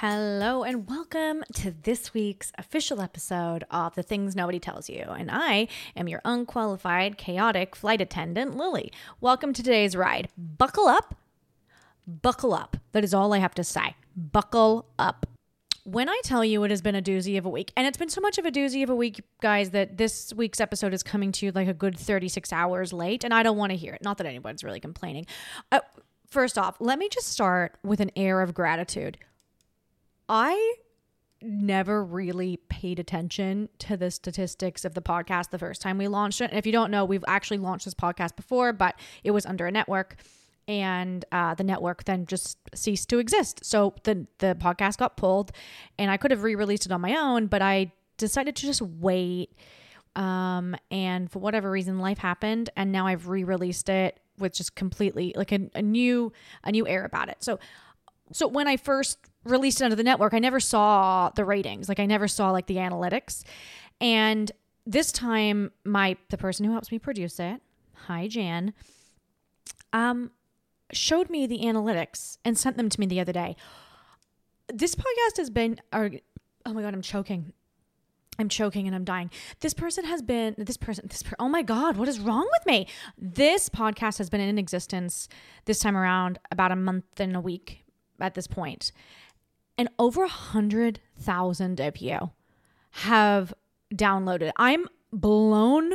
Hello, and welcome to this week's official episode of The Things Nobody Tells You. And I am your unqualified, chaotic flight attendant, Lilly. Welcome to today's ride. Buckle up. Buckle up. That is all I have to say. Buckle up. When I tell you it has been a doozy of a week, and it's been so much of a doozy of a week, guys, that this week's episode is coming to you like a good 36 hours late, and I don't want to hear it. Not that anyone's really complaining. Uh, first off, let me just start with an air of gratitude. I never really paid attention to the statistics of the podcast the first time we launched it. And if you don't know, we've actually launched this podcast before, but it was under a network and uh, the network then just ceased to exist. So the the podcast got pulled, and I could have re-released it on my own, but I decided to just wait. Um, and for whatever reason, life happened, and now I've re-released it with just completely like a, a new a new air about it. So so when I first released it under the network, I never saw the ratings. Like I never saw like the analytics. And this time my the person who helps me produce it, hi Jan, um showed me the analytics and sent them to me the other day. This podcast has been or oh my god, I'm choking. I'm choking and I'm dying. This person has been this person this per, oh my god, what is wrong with me? This podcast has been in existence this time around about a month and a week at this point. And over a hundred thousand of you have downloaded. I'm blown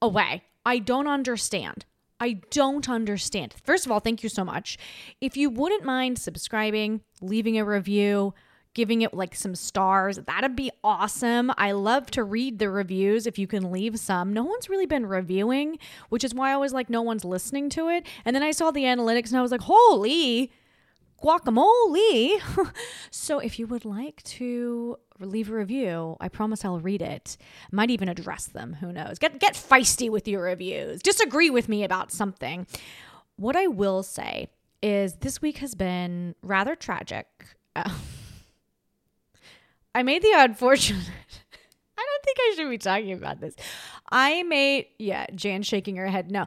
away. I don't understand. I don't understand. First of all, thank you so much. If you wouldn't mind subscribing, leaving a review, giving it like some stars, that'd be awesome. I love to read the reviews if you can leave some. No one's really been reviewing, which is why I was like, no one's listening to it. And then I saw the analytics and I was like, holy guacamole. so if you would like to leave a review, I promise I'll read it. Might even address them. Who knows? Get get feisty with your reviews. Disagree with me about something. What I will say is this week has been rather tragic. I made the unfortunate. I don't think I should be talking about this. I made, yeah, Jan shaking her head. No,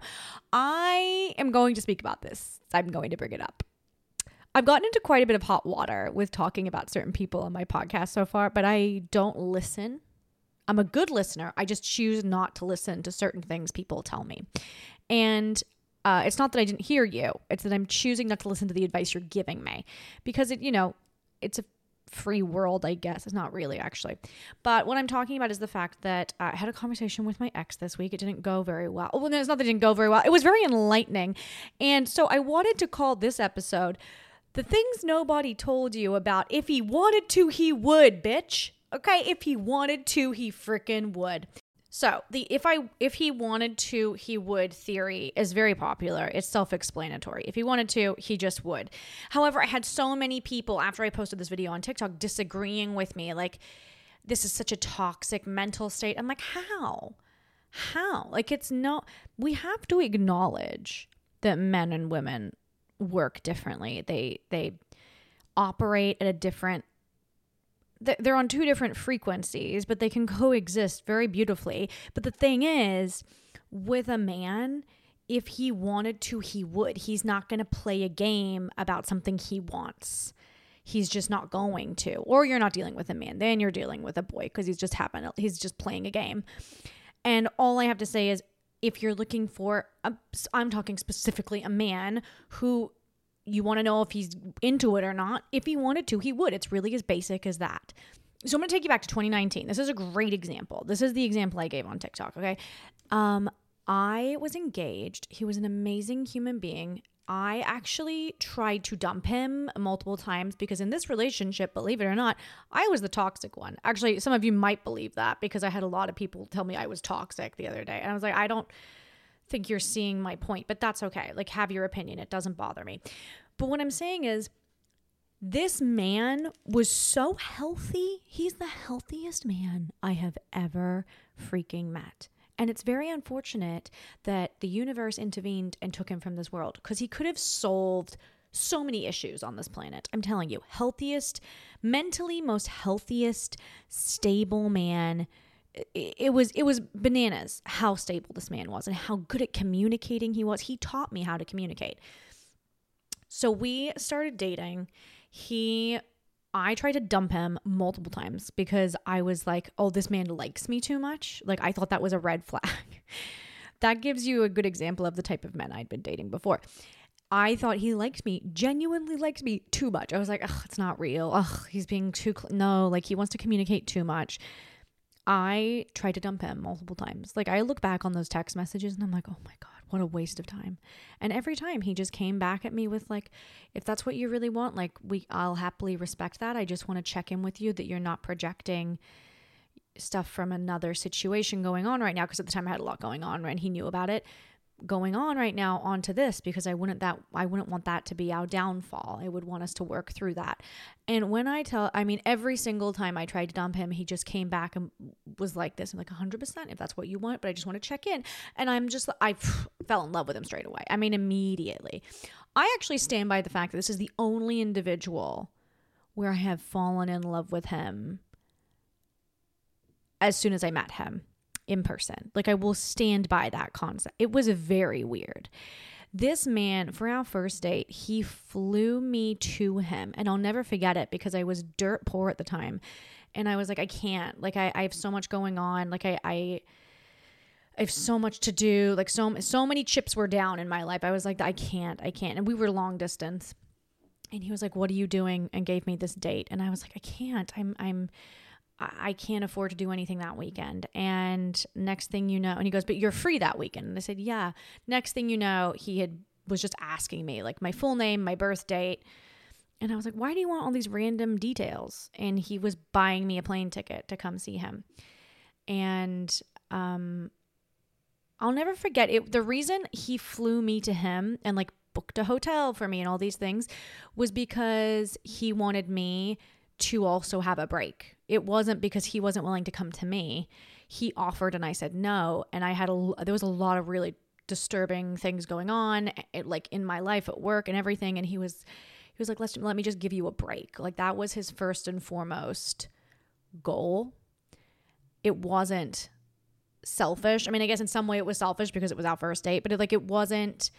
I am going to speak about this. I'm going to bring it up. I've gotten into quite a bit of hot water with talking about certain people on my podcast so far, but I don't listen. I'm a good listener. I just choose not to listen to certain things people tell me. And uh, it's not that I didn't hear you, it's that I'm choosing not to listen to the advice you're giving me because it, you know, it's a free world, I guess. It's not really actually. But what I'm talking about is the fact that I had a conversation with my ex this week. It didn't go very well. Well, no, it's not that it didn't go very well. It was very enlightening. And so I wanted to call this episode the things nobody told you about. If he wanted to, he would, bitch. Okay, if he wanted to, he freaking would. So the if I if he wanted to, he would theory is very popular. It's self-explanatory. If he wanted to, he just would. However, I had so many people after I posted this video on TikTok disagreeing with me, like this is such a toxic mental state. I'm like, how? How? Like it's no we have to acknowledge that men and women work differently. They they operate at a different they're on two different frequencies, but they can coexist very beautifully. But the thing is, with a man, if he wanted to, he would. He's not going to play a game about something he wants. He's just not going to. Or you're not dealing with a man, then you're dealing with a boy because he's just happened. He's just playing a game. And all I have to say is, if you're looking for, i I'm talking specifically a man who you want to know if he's into it or not. If he wanted to, he would. It's really as basic as that. So I'm going to take you back to 2019. This is a great example. This is the example I gave on TikTok, okay? Um I was engaged. He was an amazing human being. I actually tried to dump him multiple times because in this relationship, believe it or not, I was the toxic one. Actually, some of you might believe that because I had a lot of people tell me I was toxic the other day. And I was like, I don't think you're seeing my point, but that's okay. Like, have your opinion. It doesn't bother me. But what I'm saying is, this man was so healthy. He's the healthiest man I have ever freaking met. And it's very unfortunate that the universe intervened and took him from this world because he could have solved so many issues on this planet. I'm telling you, healthiest, mentally most healthiest, stable man it was it was bananas how stable this man was and how good at communicating he was. He taught me how to communicate. So we started dating. He I tried to dump him multiple times because I was like, oh, this man likes me too much. Like, I thought that was a red flag. that gives you a good example of the type of men I'd been dating before. I thought he liked me, genuinely liked me too much. I was like, ugh, it's not real. Ugh, he's being too, cl-. no, like he wants to communicate too much. I tried to dump him multiple times. Like I look back on those text messages and I'm like, oh my God, what a waste of time. And every time he just came back at me with like, if that's what you really want, like we I'll happily respect that. I just want to check in with you that you're not projecting stuff from another situation going on right now. Cause at the time I had a lot going on, right? And he knew about it going on right now onto this because I wouldn't that I wouldn't want that to be our downfall. I would want us to work through that. And when I tell I mean every single time I tried to dump him, he just came back and was like this. I'm like 100% if that's what you want, but I just want to check in. And I'm just I fell in love with him straight away. I mean immediately. I actually stand by the fact that this is the only individual where I have fallen in love with him as soon as I met him in person. Like I will stand by that concept. It was very weird. This man, for our first date, he flew me to him. And I'll never forget it because I was dirt poor at the time. And I was like, I can't. Like I, I have so much going on. Like I, I I have so much to do. Like so so many chips were down in my life. I was like, I can't, I can't. And we were long distance. And he was like, What are you doing? And gave me this date. And I was like, I can't. I'm I'm I can't afford to do anything that weekend. And next thing you know, and he goes, But you're free that weekend. And I said, Yeah. Next thing you know, he had was just asking me like my full name, my birth date. And I was like, Why do you want all these random details? And he was buying me a plane ticket to come see him. And um I'll never forget it. The reason he flew me to him and like booked a hotel for me and all these things was because he wanted me to also have a break. It wasn't because he wasn't willing to come to me. He offered and I said no. And I had a, there was a lot of really disturbing things going on, it, like in my life at work and everything. And he was, he was like, let's, let me just give you a break. Like that was his first and foremost goal. It wasn't selfish. I mean, I guess in some way it was selfish because it was our first date, but it, like it wasn't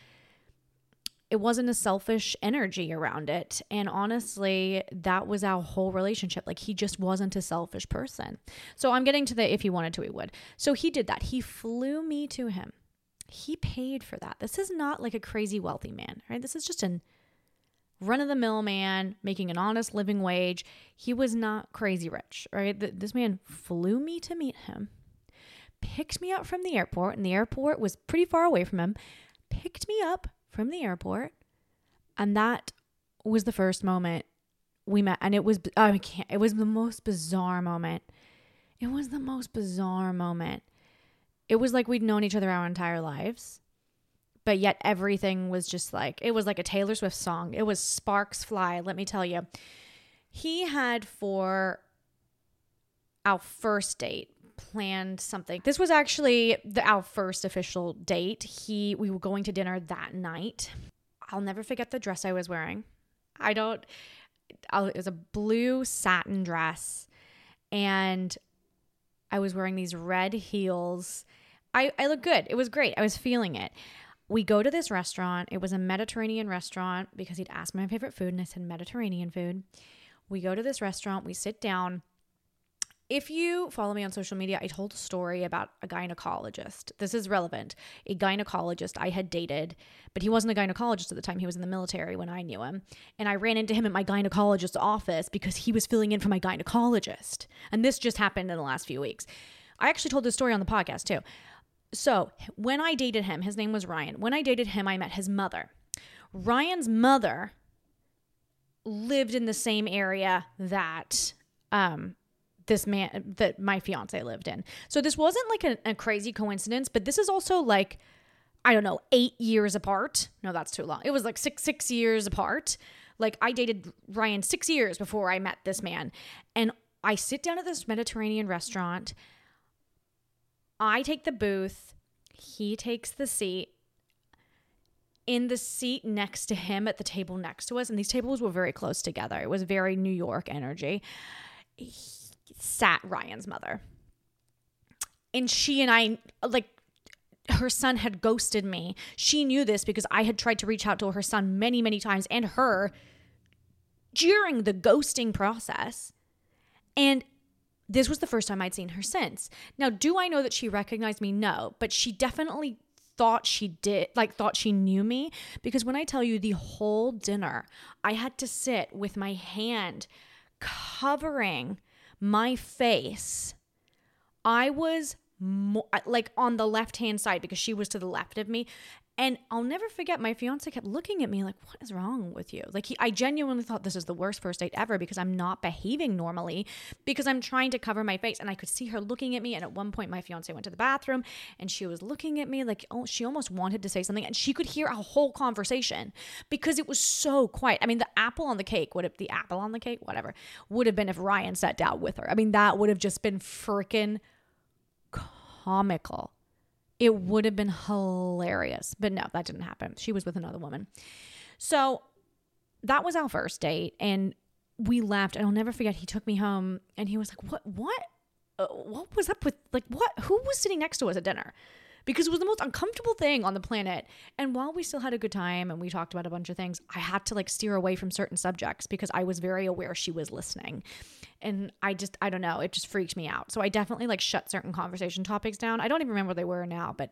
it wasn't a selfish energy around it. And honestly, that was our whole relationship. Like he just wasn't a selfish person. So I'm getting to the if he wanted to, he would. So he did that. He flew me to him. He paid for that. This is not like a crazy wealthy man, right? This is just an run of the mill man making an honest living wage. He was not crazy rich, right? This man flew me to meet him, picked me up from the airport, and the airport was pretty far away from him, picked me up from the airport. And that was the first moment we met. And it was, I can't, it was the most bizarre moment. It was the most bizarre moment. It was like we'd known each other our entire lives, but yet everything was just like, it was like a Taylor Swift song. It was Sparks Fly, let me tell you. He had for our first date planned something. This was actually the, our first official date. He we were going to dinner that night. I'll never forget the dress I was wearing. I don't I'll, it was a blue satin dress and I was wearing these red heels. I I look good. It was great. I was feeling it. We go to this restaurant. It was a Mediterranean restaurant because he'd asked my favorite food and I said Mediterranean food. We go to this restaurant, we sit down if you follow me on social media, I told a story about a gynecologist. This is relevant. A gynecologist I had dated, but he wasn't a gynecologist at the time. He was in the military when I knew him. And I ran into him at my gynecologist's office because he was filling in for my gynecologist. And this just happened in the last few weeks. I actually told this story on the podcast too. So, when I dated him, his name was Ryan. When I dated him, I met his mother. Ryan's mother lived in the same area that um, this man that my fiance lived in. So this wasn't like a, a, crazy coincidence, but this is also like I don't know, eight years apart. No, that's too long. It was like six six years apart. Like I dated Ryan six years before I met this man, and I sit down at this Mediterranean restaurant. I take the booth. He takes the seat. In the seat next to him at the table next to us, and these tables were very close together. It was very New York energy. Sat Ryan's mother. And she and I, like, her son had ghosted me. She knew this because I had tried to reach out to her son many, many times and her during the ghosting process. And this was the first time I'd seen her since. Now, do I know that she recognized me? No, but she definitely thought she did, like, thought she knew me. Because when I tell you the whole dinner, I had to sit with my hand covering my face. I was more, like on the left hand side because she was to the left of me. And I'll never forget, my fiance kept looking at me like, "What is wrong with you?" Like he, I genuinely thought this is the worst first date ever because I'm not behaving normally because I'm trying to cover my face, and I could see her looking at me. And at one point, my fiance went to the bathroom, and she was looking at me like, oh, she almost wanted to say something, and she could hear a whole conversation because it was so quiet. I mean, the apple on the cake would have the apple on the cake, whatever, would have been if Ryan sat down with her. I mean, that would have just been freaking comical. It would have been hilarious. But no, that didn't happen. She was with another woman. So that was our first date. And we left. And I'll never forget, he took me home and he was like, What, what? Uh, what was up with, like, what? Who was sitting next to us at dinner? Because it was the most uncomfortable thing on the planet. And while we still had a good time and we talked about a bunch of things, I had to like steer away from certain subjects because I was very aware she was listening. And I just, I don't know, it just freaked me out. So I definitely like shut certain conversation topics down. I don't even remember what they were now, but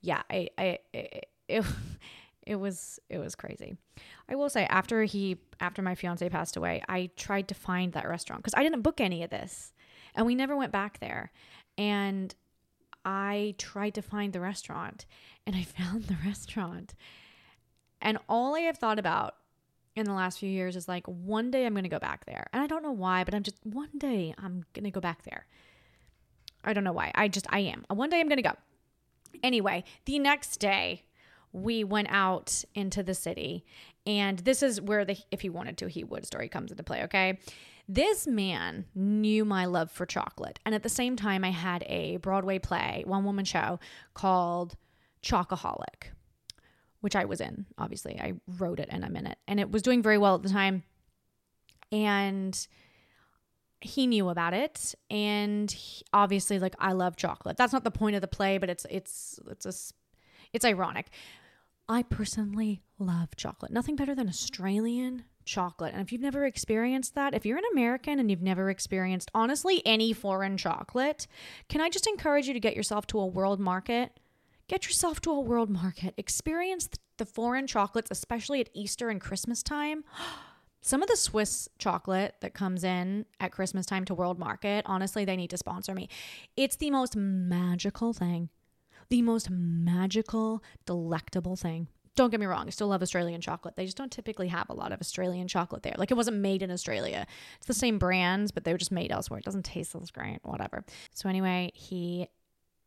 yeah, I, I, it, it, it was it was crazy. I will say after he after my fiance passed away, I tried to find that restaurant cuz I didn't book any of this and we never went back there. And I tried to find the restaurant and I found the restaurant. And all I have thought about in the last few years is like, one day I'm going to go back there. And I don't know why, but I'm just, one day I'm going to go back there. I don't know why. I just, I am. One day I'm going to go. Anyway, the next day, we went out into the city. And this is where the if he wanted to, he would story comes into play, okay? This man knew my love for chocolate. And at the same time, I had a Broadway play, one woman show called Chocoholic, which I was in, obviously. I wrote it and I'm in it. And it was doing very well at the time. And he knew about it and he, obviously like I love chocolate. That's not the point of the play, but it's it's it's a it's ironic. I personally love chocolate. Nothing better than Australian chocolate. And if you've never experienced that, if you're an American and you've never experienced honestly any foreign chocolate, can I just encourage you to get yourself to a world market? Get yourself to a world market. Experience the foreign chocolates, especially at Easter and Christmas time. Some of the Swiss chocolate that comes in at Christmas time to World Market, honestly, they need to sponsor me. It's the most magical thing. The most magical, delectable thing don't get me wrong, I still love Australian chocolate. They just don't typically have a lot of Australian chocolate there. Like it wasn't made in Australia. It's the same brands, but they were just made elsewhere. It doesn't taste as great, whatever. So anyway, he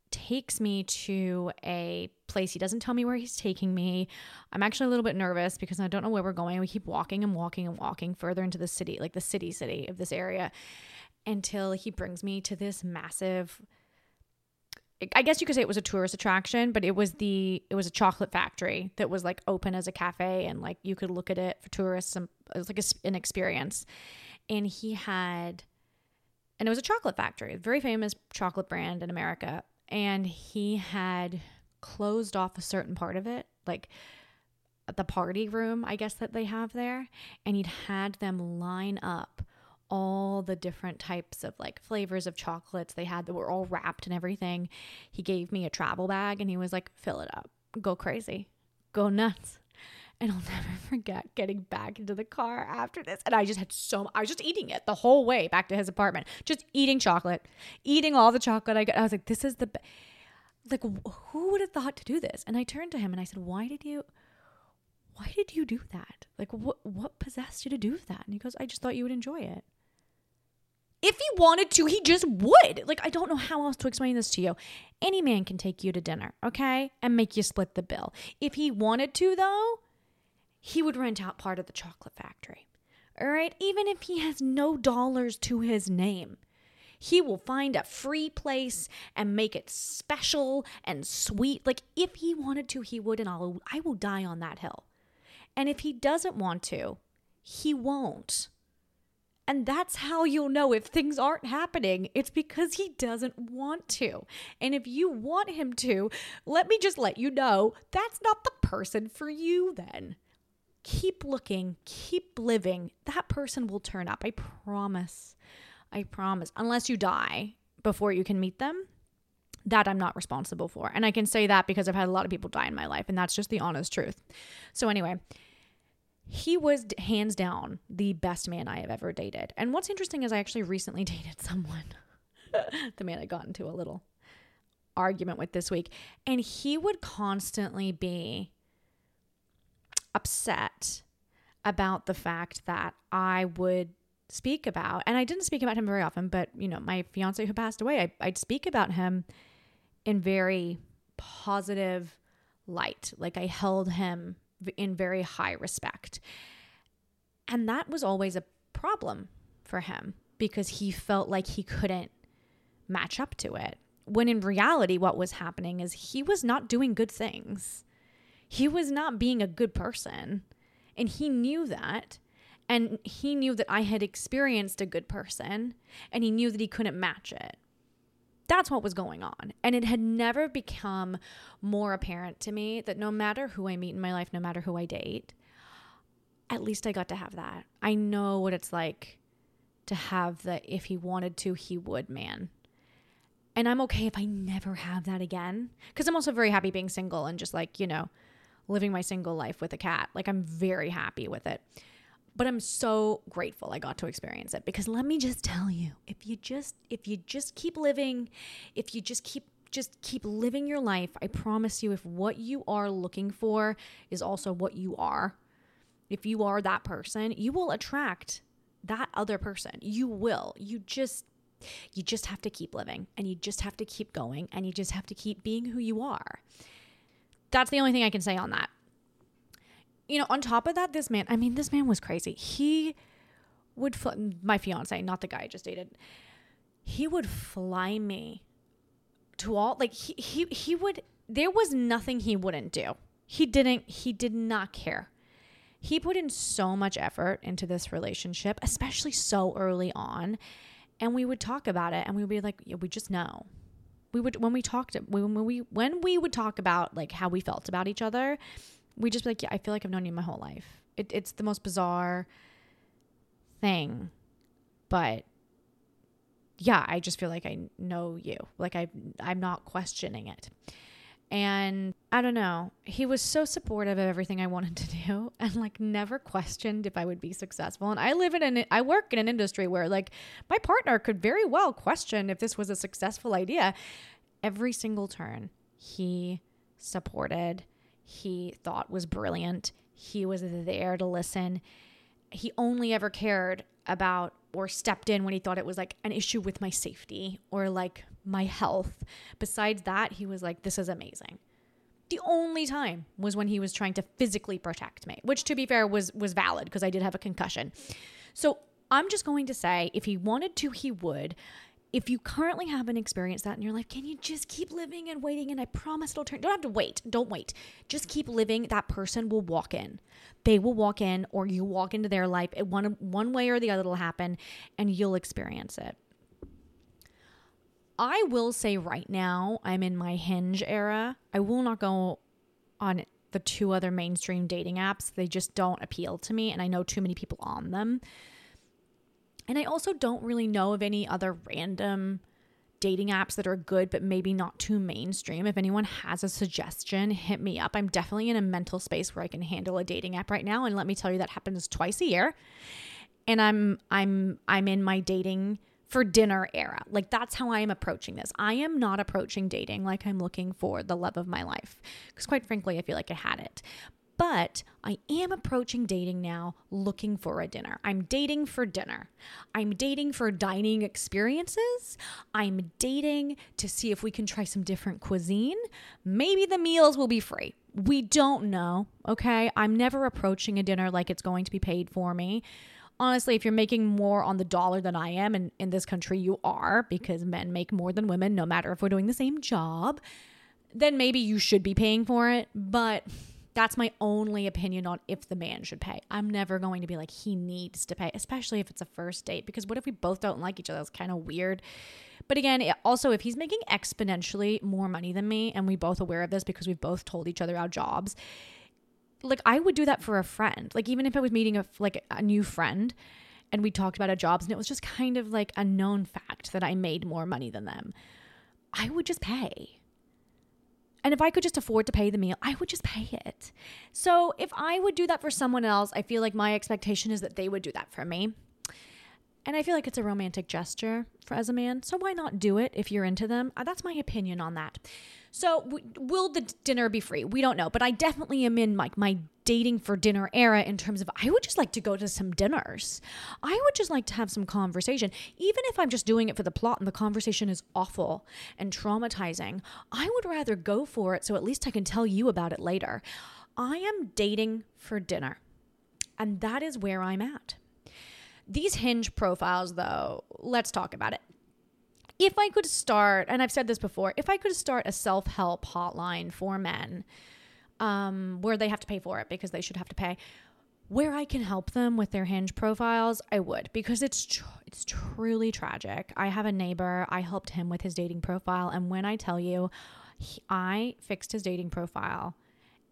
takes me to a place. He doesn't tell me where he's taking me. I'm actually a little bit nervous because I don't know where we're going. We keep walking and walking and walking further into the city, like the city city of this area, until he brings me to this massive I guess you could say it was a tourist attraction, but it was the it was a chocolate factory that was like open as a cafe and like you could look at it for tourists and it was like a, an experience. And he had and it was a chocolate factory, a very famous chocolate brand in America, and he had closed off a certain part of it, like the party room, I guess that they have there, and he'd had them line up all the different types of like flavors of chocolates they had that were all wrapped and everything. He gave me a travel bag and he was like, fill it up, go crazy, go nuts. And I'll never forget getting back into the car after this. And I just had so, I was just eating it the whole way back to his apartment, just eating chocolate, eating all the chocolate I got. I was like, this is the, like, who would have thought to do this? And I turned to him and I said, why did you, why did you do that? Like, what, what possessed you to do that? And he goes, I just thought you would enjoy it. If he wanted to, he just would. Like, I don't know how else to explain this to you. Any man can take you to dinner, okay? And make you split the bill. If he wanted to, though, he would rent out part of the chocolate factory. All right? Even if he has no dollars to his name, he will find a free place and make it special and sweet. Like, if he wanted to, he would, and I'll, I will die on that hill. And if he doesn't want to, he won't. And that's how you'll know if things aren't happening. It's because he doesn't want to. And if you want him to, let me just let you know that's not the person for you then. keep looking, keep living. That person will turn up. I promise. I promise. Unless you die before you can meet them, that I'm not responsible for. And I can say that because I've had a lot of people die in my life, and that's just the honest truth. So, anyway, he was hands down the best man I have ever dated. And what's interesting is I actually recently dated someone, the man I got into a little argument with this week, and he would constantly be upset about the fact that I would speak about, and I didn't speak about him very often, but you know, my fiance who passed away, I, I'd speak about him in very positive light. Like I held him in very high respect. And that was always a problem for him because he felt like he couldn't match up to it. When in reality, what was happening is he was not doing good things. He was not being a good person. And he knew that. And he knew that I had experienced a good person. And he knew that he couldn't match it. That's what was going on. And it had never become more apparent to me that no matter who I meet in my life, no matter who I date, at least I got to have that. I know what it's like to have the if he wanted to, he would man. And I'm okay if I never have that again. Because I'm also very happy being single and just like, you know, living my single life with a cat. Like, I'm very happy with it. But I'm so grateful I got to experience it because let me just tell you, if you just if you just keep living, if you just keep just keep living your life, I promise you if what you are looking for is also what you are, if you are that person, you will attract that other person. You will. You just you just have to keep living and you just have to keep going and you just have to keep being who you are. That's the only thing I can say on that. You know, on top of that, this man, I mean, this man was crazy. He would, fl- my fiance, not the guy I just dated, he would fly me to all, like, he, he, he would, there was nothing he wouldn't do. He didn't, he did not care. He put in so much effort into this relationship, especially so early on and we would talk about it and we would be like yeah, we just know we would when we talked when we when we would talk about like how we felt about each other we just be like yeah i feel like i've known you my whole life it, it's the most bizarre thing but yeah i just feel like i know you like i i'm not questioning it and I don't know, he was so supportive of everything I wanted to do and like never questioned if I would be successful. And I live in an, I work in an industry where like my partner could very well question if this was a successful idea. Every single turn he supported, he thought was brilliant. He was there to listen. He only ever cared about or stepped in when he thought it was like an issue with my safety or like my health. Besides that, he was like, this is amazing. The only time was when he was trying to physically protect me, which to be fair was was valid because I did have a concussion. So I'm just going to say if he wanted to, he would. If you currently haven't experienced that in your life, can you just keep living and waiting? And I promise it'll turn. Don't have to wait. Don't wait. Just keep living. That person will walk in. They will walk in, or you walk into their life. One one way or the other will happen, and you'll experience it. I will say right now, I'm in my hinge era. I will not go on the two other mainstream dating apps. They just don't appeal to me, and I know too many people on them. And I also don't really know of any other random dating apps that are good, but maybe not too mainstream. If anyone has a suggestion, hit me up. I'm definitely in a mental space where I can handle a dating app right now. And let me tell you, that happens twice a year. And I'm I'm I'm in my dating for dinner era. Like that's how I am approaching this. I am not approaching dating like I'm looking for the love of my life. Because quite frankly, I feel like I had it. But I am approaching dating now looking for a dinner. I'm dating for dinner. I'm dating for dining experiences. I'm dating to see if we can try some different cuisine. Maybe the meals will be free. We don't know, okay? I'm never approaching a dinner like it's going to be paid for me honestly, if you're making more on the dollar than I am, and in this country you are, because men make more than women, no matter if we're doing the same job, then maybe you should be paying for it. But that's my only opinion on if the man should pay. I'm never going to be like, he needs to pay, especially if it's a first date, because what if we both don't like each other? It's kind of weird. But again, also, if he's making exponentially more money than me, and we both aware of this because we've both told each other our jobs, like I would do that for a friend. Like even if I was meeting a like a new friend and we talked about our jobs and it was just kind of like a known fact that I made more money than them, I would just pay. And if I could just afford to pay the meal, I would just pay it. So if I would do that for someone else, I feel like my expectation is that they would do that for me. And I feel like it's a romantic gesture for as a man. So why not do it if you're into them? Uh, that's my opinion on that. So w- will the dinner be free? We don't know, but I definitely am in like my dating for dinner era in terms of I would just like to go to some dinners. I would just like to have some conversation. Even if I'm just doing it for the plot and the conversation is awful and traumatizing, I would rather go for it so at least I can tell you about it later. I am dating for dinner. And that is where I'm at. These hinge profiles, though, let's talk about it. If I could start, and I've said this before, if I could start a self help hotline for men um, where they have to pay for it because they should have to pay, where I can help them with their hinge profiles, I would because it's tr- it's truly tragic. I have a neighbor, I helped him with his dating profile, and when I tell you, he, I fixed his dating profile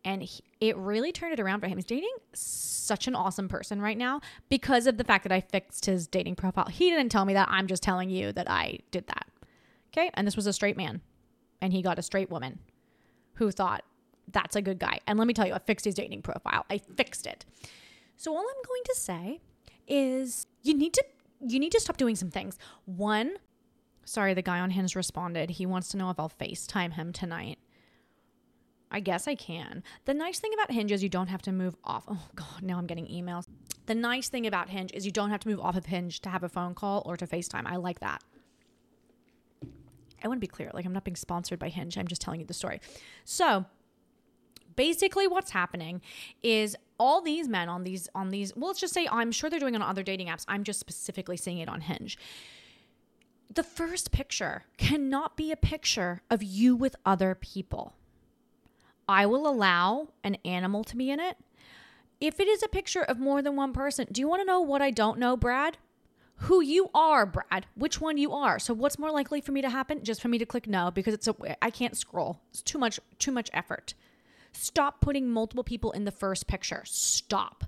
and he, it really turned it around for him. He's dating such an awesome person right now because of the fact that I fixed his dating profile. He didn't tell me that. I'm just telling you that I did that. Okay. And this was a straight man, and he got a straight woman who thought that's a good guy. And let me tell you, I fixed his dating profile. I fixed it. So all I'm going to say is you need to you need to stop doing some things. One, sorry, the guy on Hinge responded. He wants to know if I'll FaceTime him tonight. I guess I can. The nice thing about Hinge is you don't have to move off. Oh, God, now I'm getting emails. The nice thing about Hinge is you don't have to move off of Hinge to have a phone call or to FaceTime. I like that. I want to be clear. Like, I'm not being sponsored by Hinge. I'm just telling you the story. So, basically what's happening is all these men on these on these well let's just say i'm sure they're doing it on other dating apps i'm just specifically seeing it on hinge the first picture cannot be a picture of you with other people I will allow an animal to be in it. If it is a picture of more than one person, do you want to know what I don't know, Brad? Who you are, Brad. Which one you are. So what's more likely for me to happen? Just for me to click no because it's a I can't scroll. It's too much too much effort. Stop putting multiple people in the first picture. Stop.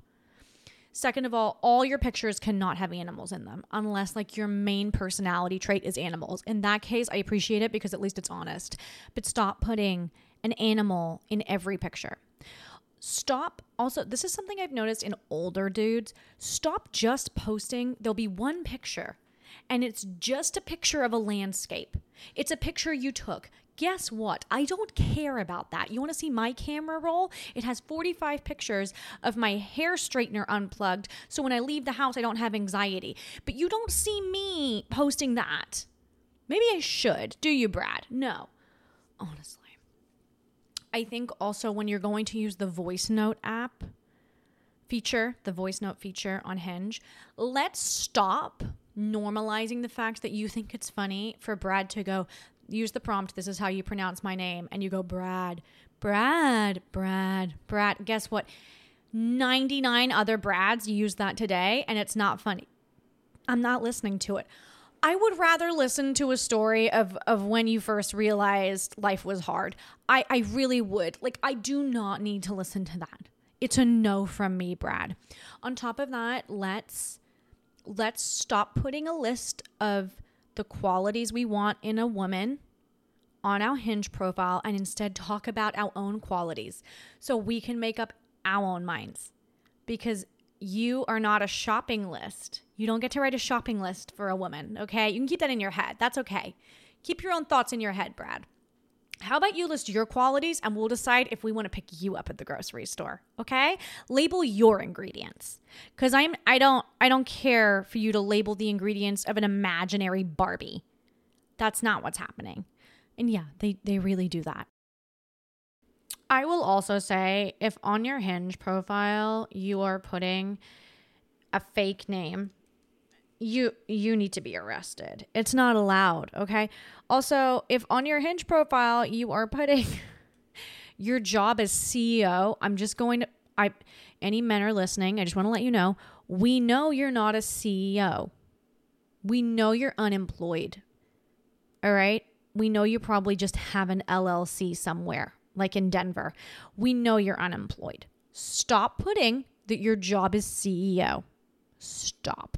Second of all, all your pictures cannot have animals in them unless like your main personality trait is animals. In that case, I appreciate it because at least it's honest. But stop putting an animal in every picture. Stop. Also, this is something I've noticed in older dudes. Stop just posting. There'll be one picture, and it's just a picture of a landscape. It's a picture you took. Guess what? I don't care about that. You want to see my camera roll? It has 45 pictures of my hair straightener unplugged, so when I leave the house, I don't have anxiety. But you don't see me posting that. Maybe I should. Do you, Brad? No. Honestly. I think also when you're going to use the voice note app feature, the voice note feature on Hinge, let's stop normalizing the fact that you think it's funny for Brad to go, use the prompt, this is how you pronounce my name, and you go, Brad, Brad, Brad, Brad. Guess what? 99 other Brads use that today, and it's not funny. I'm not listening to it. I would rather listen to a story of of when you first realized life was hard. I I really would. Like I do not need to listen to that. It's a no from me, Brad. On top of that, let's let's stop putting a list of the qualities we want in a woman on our hinge profile and instead talk about our own qualities so we can make up our own minds. Because you are not a shopping list. You don't get to write a shopping list for a woman, okay? You can keep that in your head. That's okay. Keep your own thoughts in your head, Brad. How about you list your qualities and we'll decide if we want to pick you up at the grocery store, okay? Label your ingredients. Cuz I'm I don't I don't care for you to label the ingredients of an imaginary Barbie. That's not what's happening. And yeah, they they really do that. I will also say if on your Hinge profile you are putting a fake name, you you need to be arrested. It's not allowed, okay? Also, if on your Hinge profile you are putting your job as CEO, I'm just going to I any men are listening, I just want to let you know, we know you're not a CEO. We know you're unemployed. All right? We know you probably just have an LLC somewhere like in Denver, we know you're unemployed. Stop putting that your job is CEO. Stop.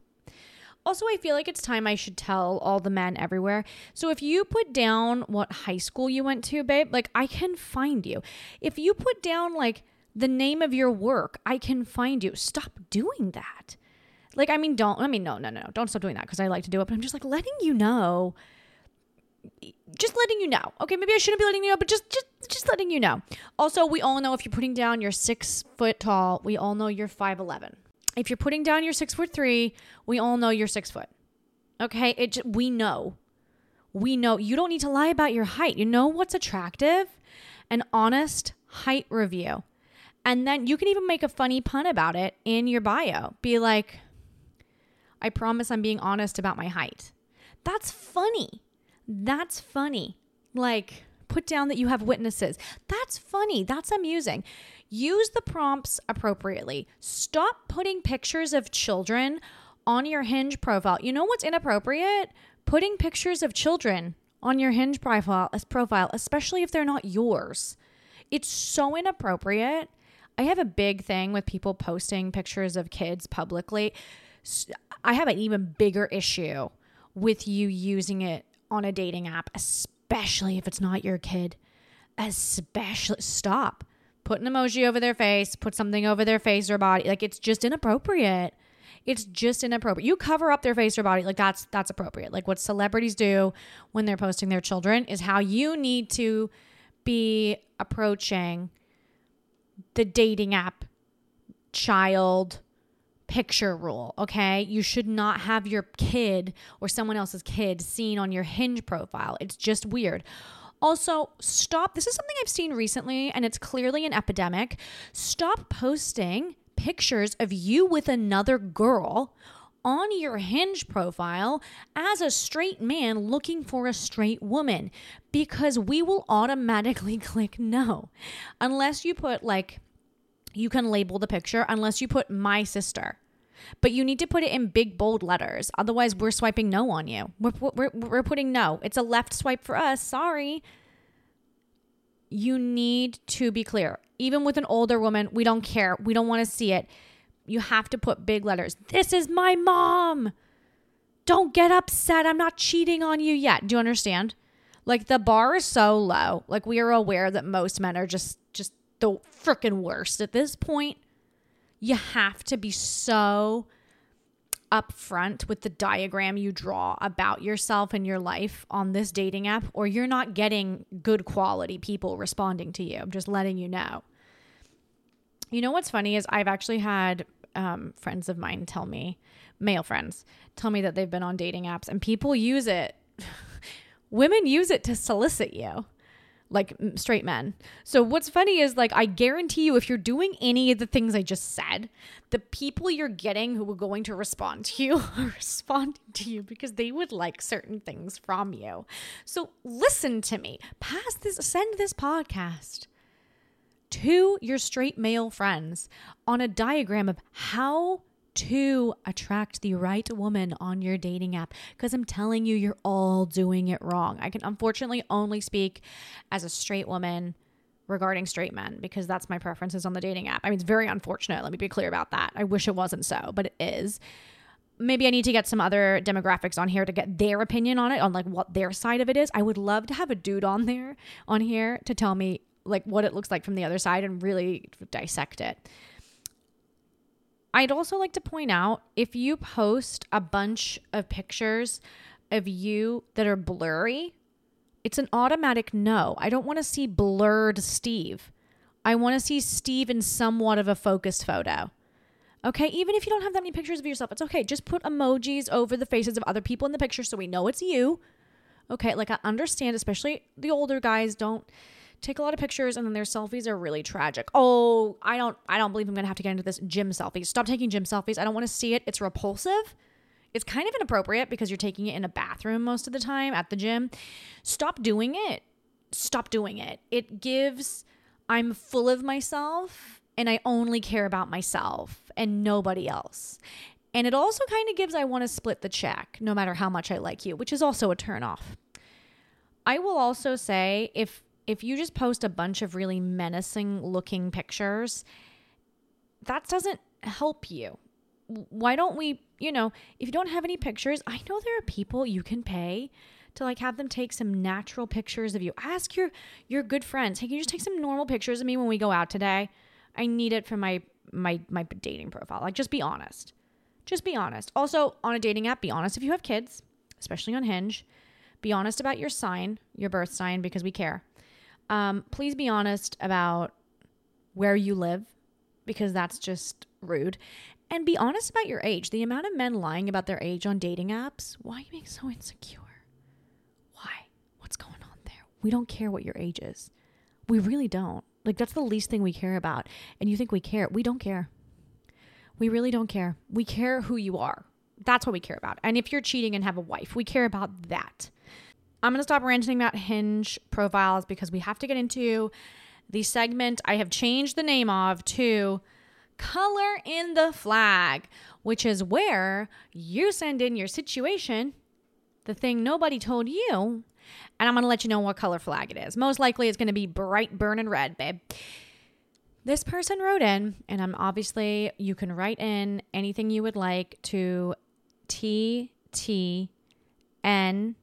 Also, I feel like it's time I should tell all the men everywhere. So if you put down what high school you went to, babe, like I can find you. If you put down like the name of your work, I can find you. Stop doing that. Like, I mean, don't, I mean, no, no, no, don't stop doing that because I like to do it, but I'm just like letting you know just letting you know. Okay, maybe I shouldn't be letting you know, but just just just letting you know. Also, we all know if you're putting down you're six foot tall, we all know you're five eleven. If you're putting down you're six foot three, we all know you're six foot. Okay, it we know, we know. You don't need to lie about your height. You know what's attractive? An honest height review, and then you can even make a funny pun about it in your bio. Be like, "I promise I'm being honest about my height." That's funny that's funny. Like, put down that you have witnesses. That's funny. That's amusing. Use the prompts appropriately. Stop putting pictures of children on your Hinge profile. You know what's inappropriate? Putting pictures of children on your Hinge profile, profile, especially if they're not yours. It's so inappropriate. I have a big thing with people posting pictures of kids publicly. I have an even bigger issue with you using it on a dating app, especially if it's not your kid. Especially stop. Put an emoji over their face, put something over their face or body. Like it's just inappropriate. It's just inappropriate. You cover up their face or body, like that's that's appropriate. Like what celebrities do when they're posting their children is how you need to be approaching the dating app child picture rule, okay? You should not have your kid or someone else's kid seen on your Hinge profile. It's just weird. Also, stop. This is something I've seen recently, and it's clearly an epidemic. Stop posting pictures of you with another girl on your Hinge profile as a straight man looking for a straight woman because we will automatically click no. Unless you put like you can label the picture unless you put my sister. But you need to put it in big bold letters. Otherwise, we're swiping no on you. We're, we're, we're putting no. It's a left swipe for us. Sorry. You need to be clear. Even with an older woman, we don't care. We don't want to see it. You have to put big letters. This is my mom. Don't get upset. I'm not cheating on you yet. Do you understand? Like the bar is so low. Like we are aware that most men are just just the freaking worst at this point. You have to be so upfront with the diagram you draw about yourself and your life on this dating app, or you're not getting good quality people responding to you. I'm just letting you know. You know what's funny is I've actually had um, friends of mine tell me, male friends, tell me that they've been on dating apps and people use it. Women use it to solicit you like straight men. So what's funny is like I guarantee you if you're doing any of the things I just said, the people you're getting who are going to respond to you are responding to you because they would like certain things from you. So listen to me. Pass this send this podcast to your straight male friends on a diagram of how to attract the right woman on your dating app because I'm telling you, you're all doing it wrong. I can unfortunately only speak as a straight woman regarding straight men because that's my preferences on the dating app. I mean, it's very unfortunate. Let me be clear about that. I wish it wasn't so, but it is. Maybe I need to get some other demographics on here to get their opinion on it, on like what their side of it is. I would love to have a dude on there, on here, to tell me like what it looks like from the other side and really dissect it. I'd also like to point out if you post a bunch of pictures of you that are blurry, it's an automatic no. I don't want to see blurred Steve. I want to see Steve in somewhat of a focused photo. Okay, even if you don't have that many pictures of yourself, it's okay. Just put emojis over the faces of other people in the picture so we know it's you. Okay, like I understand, especially the older guys don't take a lot of pictures and then their selfies are really tragic. Oh, I don't I don't believe I'm going to have to get into this gym selfies. Stop taking gym selfies. I don't want to see it. It's repulsive. It's kind of inappropriate because you're taking it in a bathroom most of the time at the gym. Stop doing it. Stop doing it. It gives I'm full of myself and I only care about myself and nobody else. And it also kind of gives I want to split the check no matter how much I like you, which is also a turn off. I will also say if if you just post a bunch of really menacing looking pictures, that doesn't help you. Why don't we, you know, if you don't have any pictures, I know there are people you can pay to like have them take some natural pictures of you. Ask your your good friends, hey, can you just take some normal pictures of me when we go out today? I need it for my my my dating profile. Like just be honest. Just be honest. Also, on a dating app, be honest if you have kids, especially on Hinge. Be honest about your sign, your birth sign, because we care. Um, please be honest about where you live, because that's just rude. And be honest about your age. The amount of men lying about their age on dating apps, why are you being so insecure? Why? What's going on there? We don't care what your age is. We really don't. Like, that's the least thing we care about. And you think we care. We don't care. We really don't care. We care who you are. That's what we care about. And if you're cheating and have a wife, we care about that. I'm going to stop ranting about Hinge profiles because we have to get into the segment I have changed the name of to Color in the Flag, which is where you send in your situation, the thing nobody told you, and I'm going to let you know what color flag it is. Most likely it's going to be bright burning red, babe. This person wrote in, and I'm obviously, you can write in anything you would like to T T N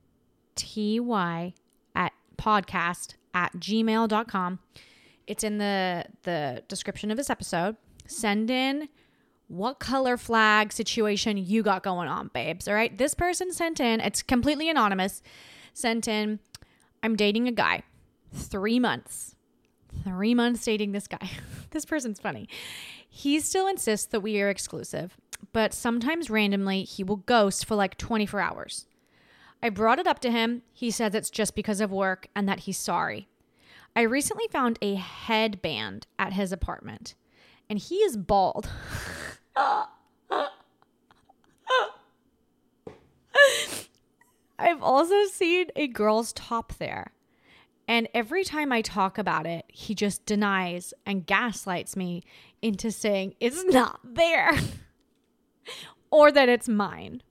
T Y at podcast at gmail.com. It's in the, the description of this episode. Send in what color flag situation you got going on, babes. All right. This person sent in, it's completely anonymous, sent in, I'm dating a guy, three months. Three months dating this guy. this person's funny. He still insists that we are exclusive, but sometimes randomly he will ghost for like 24 hours. I brought it up to him. He says it's just because of work and that he's sorry. I recently found a headband at his apartment, and he is bald. I've also seen a girl's top there. And every time I talk about it, he just denies and gaslights me into saying it's not there or that it's mine.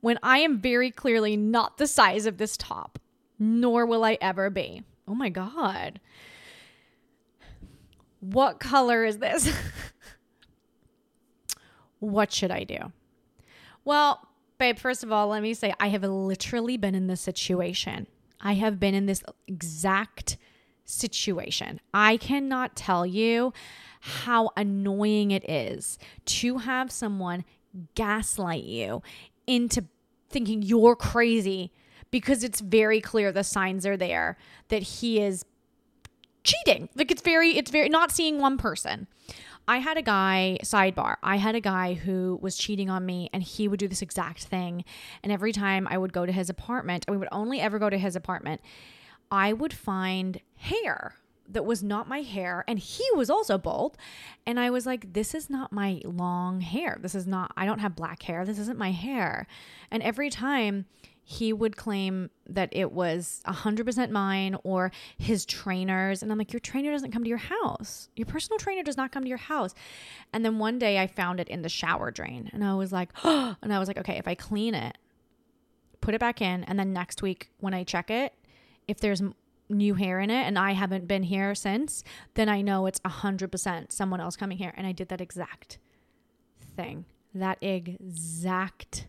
When I am very clearly not the size of this top, nor will I ever be. Oh my God. What color is this? what should I do? Well, babe, first of all, let me say I have literally been in this situation. I have been in this exact situation. I cannot tell you how annoying it is to have someone gaslight you into thinking you're crazy because it's very clear the signs are there that he is cheating. Like it's very, it's very not seeing one person. I had a guy, sidebar, I had a guy who was cheating on me and he would do this exact thing. And every time I would go to his apartment, and we would only ever go to his apartment, I would find hair that was not my hair. And he was also bald. And I was like, this is not my long hair. This is not, I don't have black hair. This isn't my hair. And every time he would claim that it was 100% mine or his trainers. And I'm like, your trainer doesn't come to your house. Your personal trainer does not come to your house. And then one day I found it in the shower drain. And I was like, oh, and I was like, okay, if I clean it, put it back in. And then next week when I check it, if there's new hair in it and I haven't been here since, then I know it's 100% someone else coming here. And I did that exact thing. That exact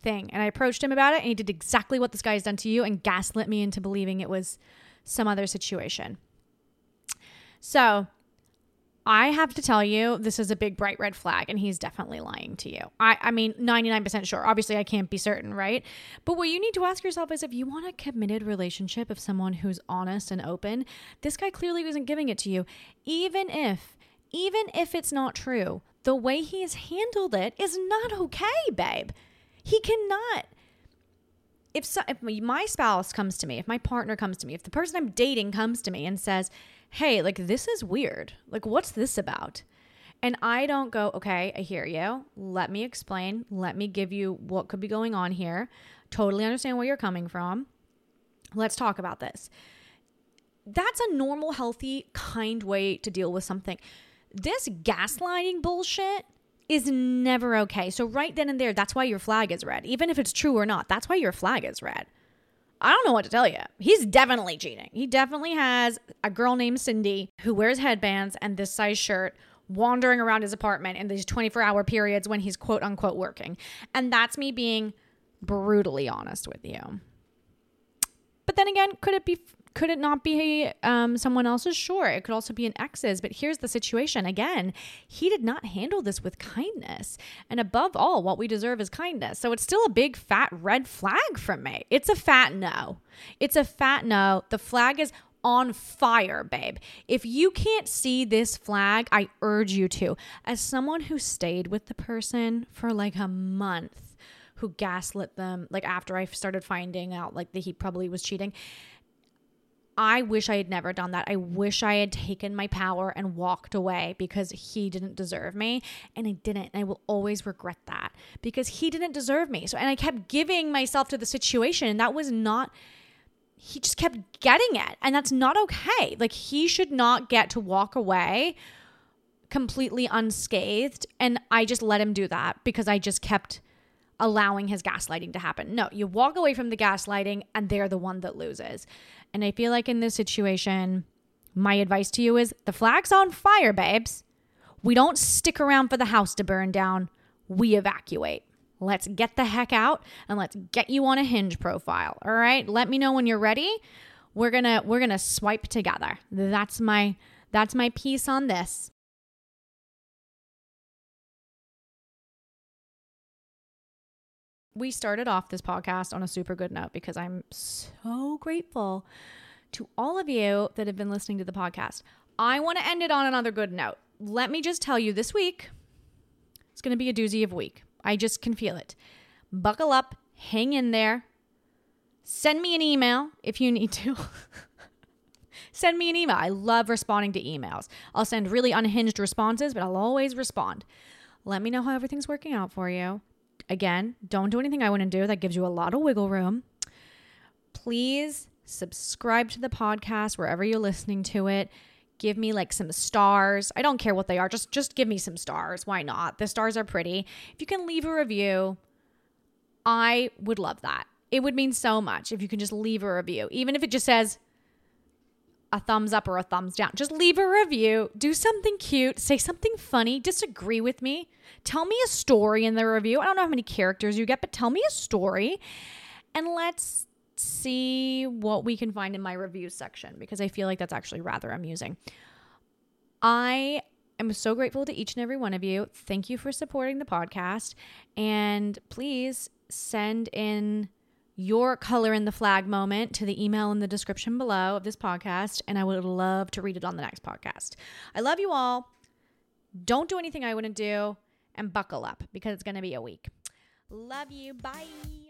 thing. And I approached him about it, and he did exactly what this guy has done to you and gaslit me into believing it was some other situation. So I have to tell you, this is a big bright red flag, and he's definitely lying to you. I, I mean, 99% sure. Obviously, I can't be certain, right? But what you need to ask yourself is if you want a committed relationship of someone who's honest and open, this guy clearly wasn't giving it to you. Even if, even if it's not true, the way he's handled it is not okay, babe. He cannot. If, so, if my spouse comes to me, if my partner comes to me, if the person I'm dating comes to me and says, hey, like, this is weird. Like, what's this about? And I don't go, okay, I hear you. Let me explain. Let me give you what could be going on here. Totally understand where you're coming from. Let's talk about this. That's a normal, healthy, kind way to deal with something. This gaslighting bullshit is never okay. So, right then and there, that's why your flag is red. Even if it's true or not, that's why your flag is red. I don't know what to tell you. He's definitely cheating. He definitely has a girl named Cindy who wears headbands and this size shirt wandering around his apartment in these 24 hour periods when he's quote unquote working. And that's me being brutally honest with you. But then again, could it be could it not be um, someone else's? Sure, it could also be an ex's. But here's the situation again he did not handle this with kindness. And above all, what we deserve is kindness. So it's still a big fat red flag from me. It's a fat no. It's a fat no. The flag is on fire, babe. If you can't see this flag, I urge you to. As someone who stayed with the person for like a month, who gaslit them, like after I started finding out like that he probably was cheating I wish I had never done that. I wish I had taken my power and walked away because he didn't deserve me. And I didn't. And I will always regret that because he didn't deserve me. So, and I kept giving myself to the situation. And that was not, he just kept getting it. And that's not okay. Like, he should not get to walk away completely unscathed. And I just let him do that because I just kept allowing his gaslighting to happen. No, you walk away from the gaslighting and they're the one that loses. And I feel like in this situation, my advice to you is the flag's on fire, babes. We don't stick around for the house to burn down, we evacuate. Let's get the heck out and let's get you on a hinge profile. All right? Let me know when you're ready. We're going to we're going to swipe together. That's my that's my piece on this. We started off this podcast on a super good note because I'm so grateful to all of you that have been listening to the podcast. I want to end it on another good note. Let me just tell you this week, it's going to be a doozy of a week. I just can feel it. Buckle up, hang in there. Send me an email if you need to. send me an email. I love responding to emails. I'll send really unhinged responses, but I'll always respond. Let me know how everything's working out for you. Again, don't do anything I wouldn't do. That gives you a lot of wiggle room. Please subscribe to the podcast wherever you're listening to it. Give me like some stars. I don't care what they are. Just just give me some stars. Why not? The stars are pretty. If you can leave a review, I would love that. It would mean so much if you can just leave a review. Even if it just says a thumbs up or a thumbs down. Just leave a review, do something cute, say something funny, disagree with me. Tell me a story in the review. I don't know how many characters you get, but tell me a story and let's see what we can find in my review section because I feel like that's actually rather amusing. I am so grateful to each and every one of you. Thank you for supporting the podcast. And please send in your color in the flag moment to the email in the description below of this podcast, and I would love to read it on the next podcast. I love you all. Don't do anything I wouldn't do, and buckle up because it's going to be a week. Love you. Bye.